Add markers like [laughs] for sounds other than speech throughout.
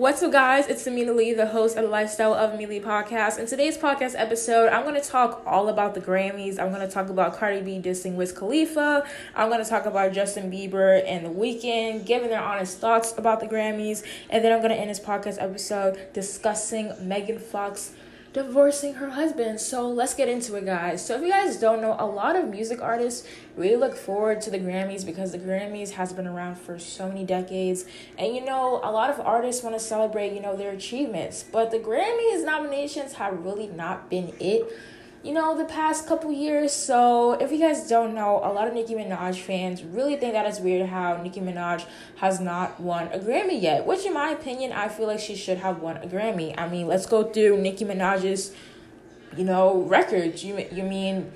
What's up, guys? It's Amina Lee, the host of the Lifestyle of Lee podcast. In today's podcast episode, I'm going to talk all about the Grammys. I'm going to talk about Cardi B dissing Wiz Khalifa. I'm going to talk about Justin Bieber and The Weeknd, giving their honest thoughts about the Grammys. And then I'm going to end this podcast episode discussing Megan Fox divorcing her husband. So let's get into it, guys. So if you guys don't know, a lot of music artists really look forward to the Grammys because the Grammys has been around for so many decades. And you know, a lot of artists want to celebrate, you know, their achievements. But the Grammys nominations have really not been it you know, the past couple years. So, if you guys don't know, a lot of Nicki Minaj fans really think that it's weird how Nicki Minaj has not won a Grammy yet, which, in my opinion, I feel like she should have won a Grammy. I mean, let's go through Nicki Minaj's, you know, records. You, you mean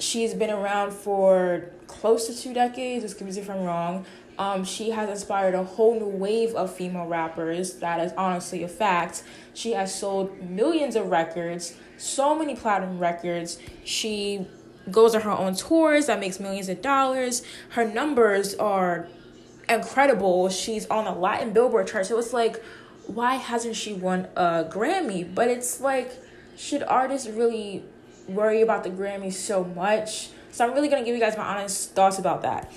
she's been around for close to two decades, excuse me if I'm wrong. Um, she has inspired a whole new wave of female rappers. That is honestly a fact. She has sold millions of records so many platinum records. She goes on her own tours that makes millions of dollars. Her numbers are incredible. She's on the Latin Billboard chart. So it's like, why hasn't she won a Grammy? But it's like, should artists really worry about the Grammys so much? So I'm really gonna give you guys my honest thoughts about that.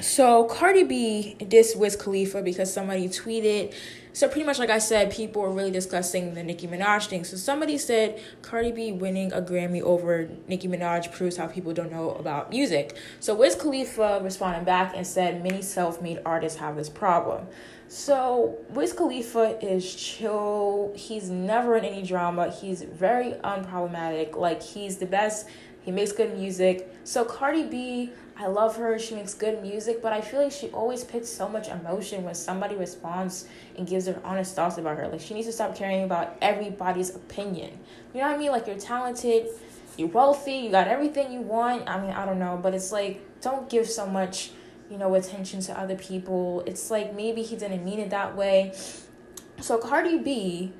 So Cardi B dissed Wiz Khalifa because somebody tweeted so pretty much like I said, people were really discussing the Nicki Minaj thing. So somebody said Cardi B winning a Grammy over Nicki Minaj proves how people don't know about music. So Wiz Khalifa responded back and said many self-made artists have this problem. So Wiz Khalifa is chill. He's never in any drama. He's very unproblematic. Like he's the best. He makes good music. So Cardi B, I love her. She makes good music, but I feel like she always puts so much emotion when somebody responds and gives her honest thoughts about her. Like she needs to stop caring about everybody's opinion. You know what I mean? Like you're talented, you're wealthy, you got everything you want. I mean, I don't know, but it's like don't give so much, you know, attention to other people. It's like maybe he didn't mean it that way. So Cardi B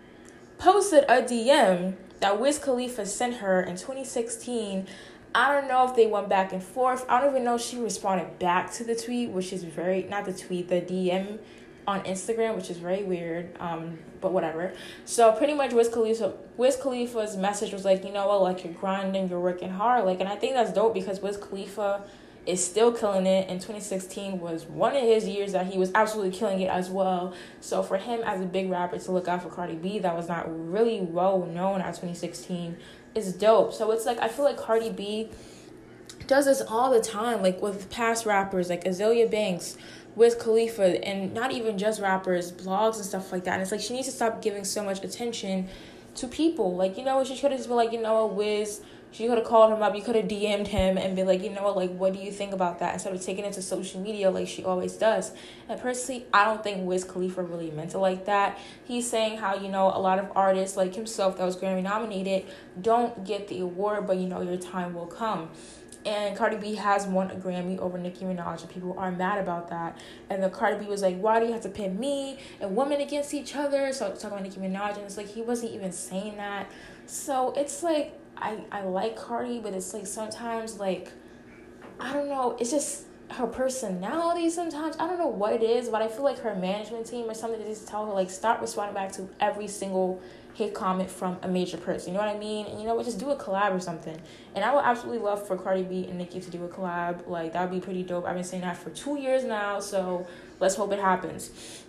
posted a DM that Wiz Khalifa sent her in 2016 I don't know if they went back and forth. I don't even know if she responded back to the tweet, which is very not the tweet, the DM on Instagram, which is very weird. Um, but whatever. So pretty much Wiz Khalifa Wiz Khalifa's message was like, you know what, like you're grinding, you're working hard. Like and I think that's dope because Wiz Khalifa is still killing it and 2016 was one of his years that he was absolutely killing it as well so for him as a big rapper to look out for cardi b that was not really well known at 2016 is dope. So it's like I feel like Cardi B does this all the time, like with past rappers like Azealia Banks, Wiz Khalifa, and not even just rappers, blogs and stuff like that. And it's like she needs to stop giving so much attention to people. Like, you know, she could have just been like, you know what, Wiz she could have called him up. You could have DM'd him and been like, you know what, like, what do you think about that? Instead of taking it to social media like she always does. And personally, I don't think Wiz Khalifa really meant it like that. He's saying how, you know, a lot of artists like himself that was Grammy nominated don't get the award, but you know, your time will come. And Cardi B has won a Grammy over Nicki Minaj, and people are mad about that. And the Cardi B was like, "Why do you have to pit me and women against each other?" So talking about Nicki Minaj, and it's like he wasn't even saying that. So it's like I I like Cardi, but it's like sometimes like I don't know, it's just her personality sometimes. I don't know what it is, but I feel like her management team or something just tell her like stop responding back to every single hate comment from a major person. You know what I mean? And you know what, just do a collab or something. And I would absolutely love for Cardi B and Nicki to do a collab. Like that would be pretty dope. I've been saying that for two years now, so let's hope it happens.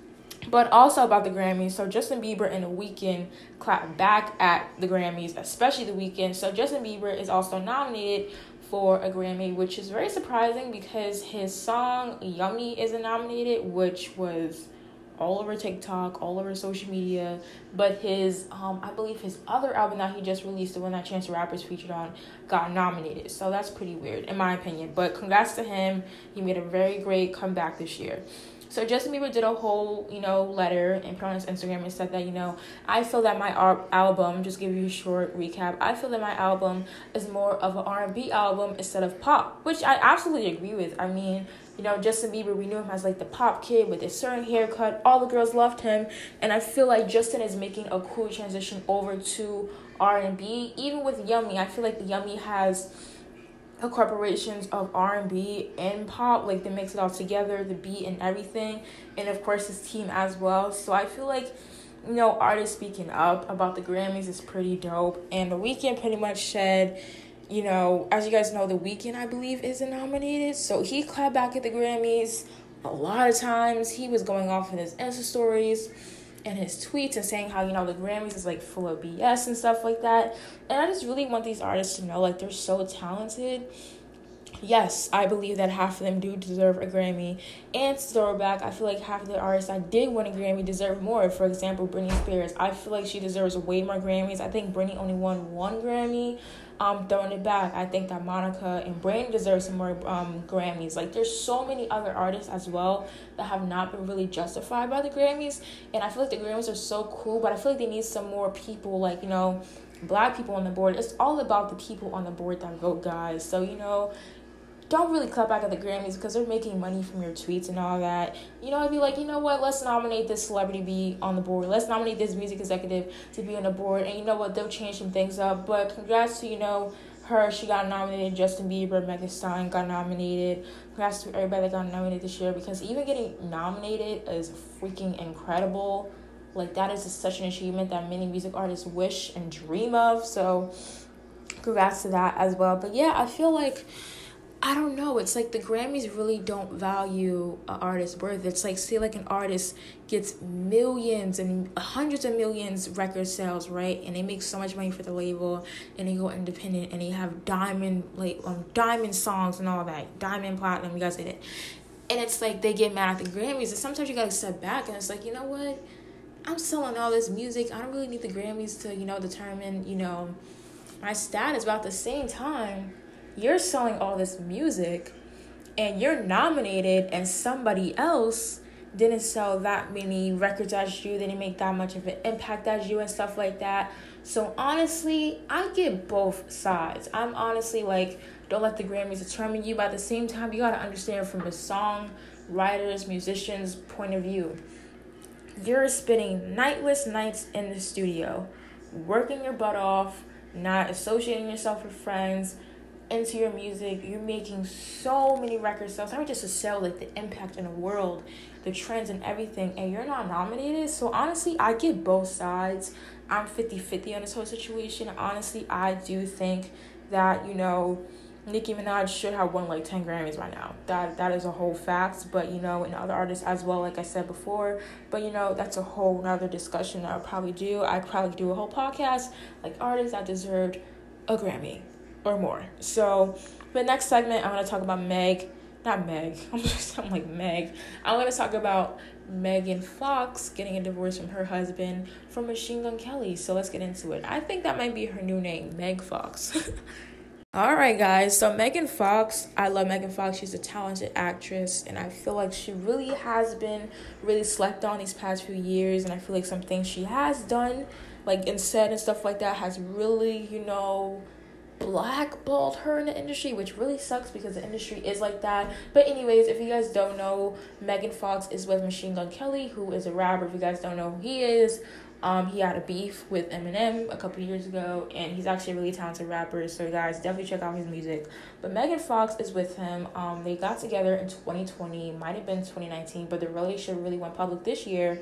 But also about the Grammys, so Justin Bieber and The Weeknd clapped back at the Grammys, especially The Weeknd. So Justin Bieber is also nominated for a Grammy, which is very surprising because his song Yummy isn't nominated, which was all over TikTok, all over social media. But his, um, I believe his other album that he just released, the one that Chance the Rapper's featured on, got nominated. So that's pretty weird, in my opinion. But congrats to him. He made a very great comeback this year. So Justin Bieber did a whole, you know, letter and put on his Instagram and said that, you know, I feel that my ar- album, just give you a short recap, I feel that my album is more of an R&B album instead of pop, which I absolutely agree with. I mean, you know, Justin Bieber, we knew him as like the pop kid with his certain haircut. All the girls loved him, and I feel like Justin is making a cool transition over to R and B. Even with Yummy, I feel like the Yummy has corporations of R&B and pop like they mix it all together the beat and everything. And of course his team as well. So I feel like you know artists speaking up about the Grammys is pretty dope. And the Weeknd pretty much said you know as you guys know the Weeknd I believe isn't nominated. So he clapped back at the Grammys a lot of times. He was going off in his Insta stories and his tweets and saying how you know the Grammys is like full of BS and stuff like that. And I just really want these artists to know like they're so talented. Yes, I believe that half of them do deserve a Grammy. And to throw back, I feel like half of the artists that did win a Grammy deserve more. For example, Britney Spears. I feel like she deserves way more Grammys. I think Britney only won one Grammy um, throwing it back. I think that Monica and Brandy deserve some more um, Grammys. Like, there's so many other artists as well that have not been really justified by the Grammys. And I feel like the Grammys are so cool, but I feel like they need some more people, like, you know, black people on the board. It's all about the people on the board that vote, guys. So, you know, don't really clap back at the Grammys because they're making money from your tweets and all that. You know, I'd be like, you know what? Let's nominate this celebrity to be on the board. Let's nominate this music executive to be on the board. And you know what? They'll change some things up. But congrats to, you know, her. She got nominated. Justin Bieber, Megan Stein got nominated. Congrats to everybody that got nominated this year because even getting nominated is freaking incredible. Like, that is such an achievement that many music artists wish and dream of. So, congrats to that as well. But yeah, I feel like I don't know. It's like the Grammys really don't value an artist's worth. It's like say like an artist gets millions and hundreds of millions record sales, right? And they make so much money for the label, and they go independent, and they have diamond like um diamond songs and all that, diamond platinum. You guys get it. and it's like they get mad at the Grammys, and sometimes you gotta step back, and it's like you know what, I'm selling all this music. I don't really need the Grammys to you know determine you know my status. But at the same time you're selling all this music and you're nominated and somebody else didn't sell that many records as you, they didn't make that much of an impact as you and stuff like that. So honestly, I get both sides. I'm honestly like, don't let the Grammys determine you, but at the same time, you gotta understand from the song writers, musicians' point of view. You're spending nightless nights in the studio, working your butt off, not associating yourself with friends, into your music, you're making so many record sales. Not just to sell, like the impact in the world, the trends and everything, and you're not nominated. So honestly, I get both sides. I'm 50-50 on this whole situation. Honestly, I do think that, you know, Nicki Minaj should have won like 10 Grammys by now. That that is a whole fact. But you know, and other artists as well, like I said before. But you know, that's a whole nother discussion that I'll probably do. I'd probably do a whole podcast like artists that deserved a Grammy or more. So, the next segment, I'm going to talk about Meg. Not Meg. [laughs] I'm just I'm like Meg. I'm going to talk about Megan Fox getting a divorce from her husband from Machine Gun Kelly. So let's get into it. I think that might be her new name, Meg Fox. [laughs] All right, guys. So Megan Fox, I love Megan Fox. She's a talented actress, and I feel like she really has been really slept on these past few years. And I feel like some things she has done, like and said and stuff like that, has really, you know, blackballed her in the industry, which really sucks because the industry is like that. But anyways, if you guys don't know, Megan Fox is with Machine Gun Kelly, who is a rapper. If you guys don't know who he is, um, he had a beef with Eminem a couple years ago, and he's actually a really talented rapper. So guys, definitely check out his music. But Megan Fox is with him. Um, they got together in 2020, might have been 2019, but the relationship really went public this year.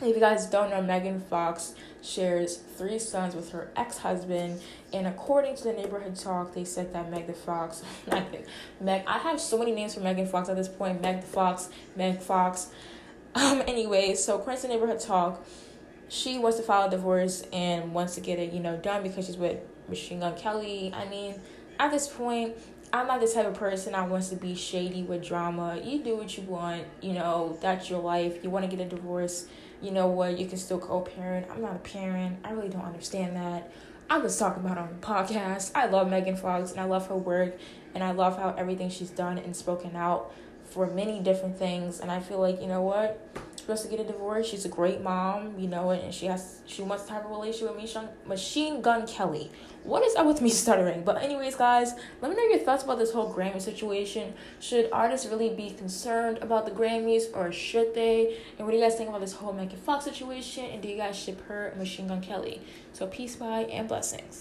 If you guys don't know, Megan Fox shares three sons with her ex husband. And according to the neighborhood talk, they said that Meg the Fox, [laughs] Meg, I have so many names for Megan Fox at this point Meg the Fox, Meg Fox. [laughs] Um, anyway, so according to neighborhood talk, she wants to file a divorce and wants to get it, you know, done because she's with Machine Gun Kelly. I mean, at this point, I'm not the type of person that wants to be shady with drama. You do what you want, you know, that's your life. You want to get a divorce you know what, you can still co parent. I'm not a parent. I really don't understand that. I'm just talking about on the podcast. I love Megan Fox and I love her work and I love how everything she's done and spoken out for many different things. And I feel like, you know what? She wants to get a divorce. She's a great mom, you know, and she has she wants to have a relationship with Machine, Machine Gun Kelly. What is up with me [laughs] stuttering? But anyways, guys, let me know your thoughts about this whole Grammy situation. Should artists really be concerned about the Grammys or should they? And what do you guys think about this whole Megan Fox situation? And do you guys ship her Machine Gun Kelly? So peace, bye, and blessings.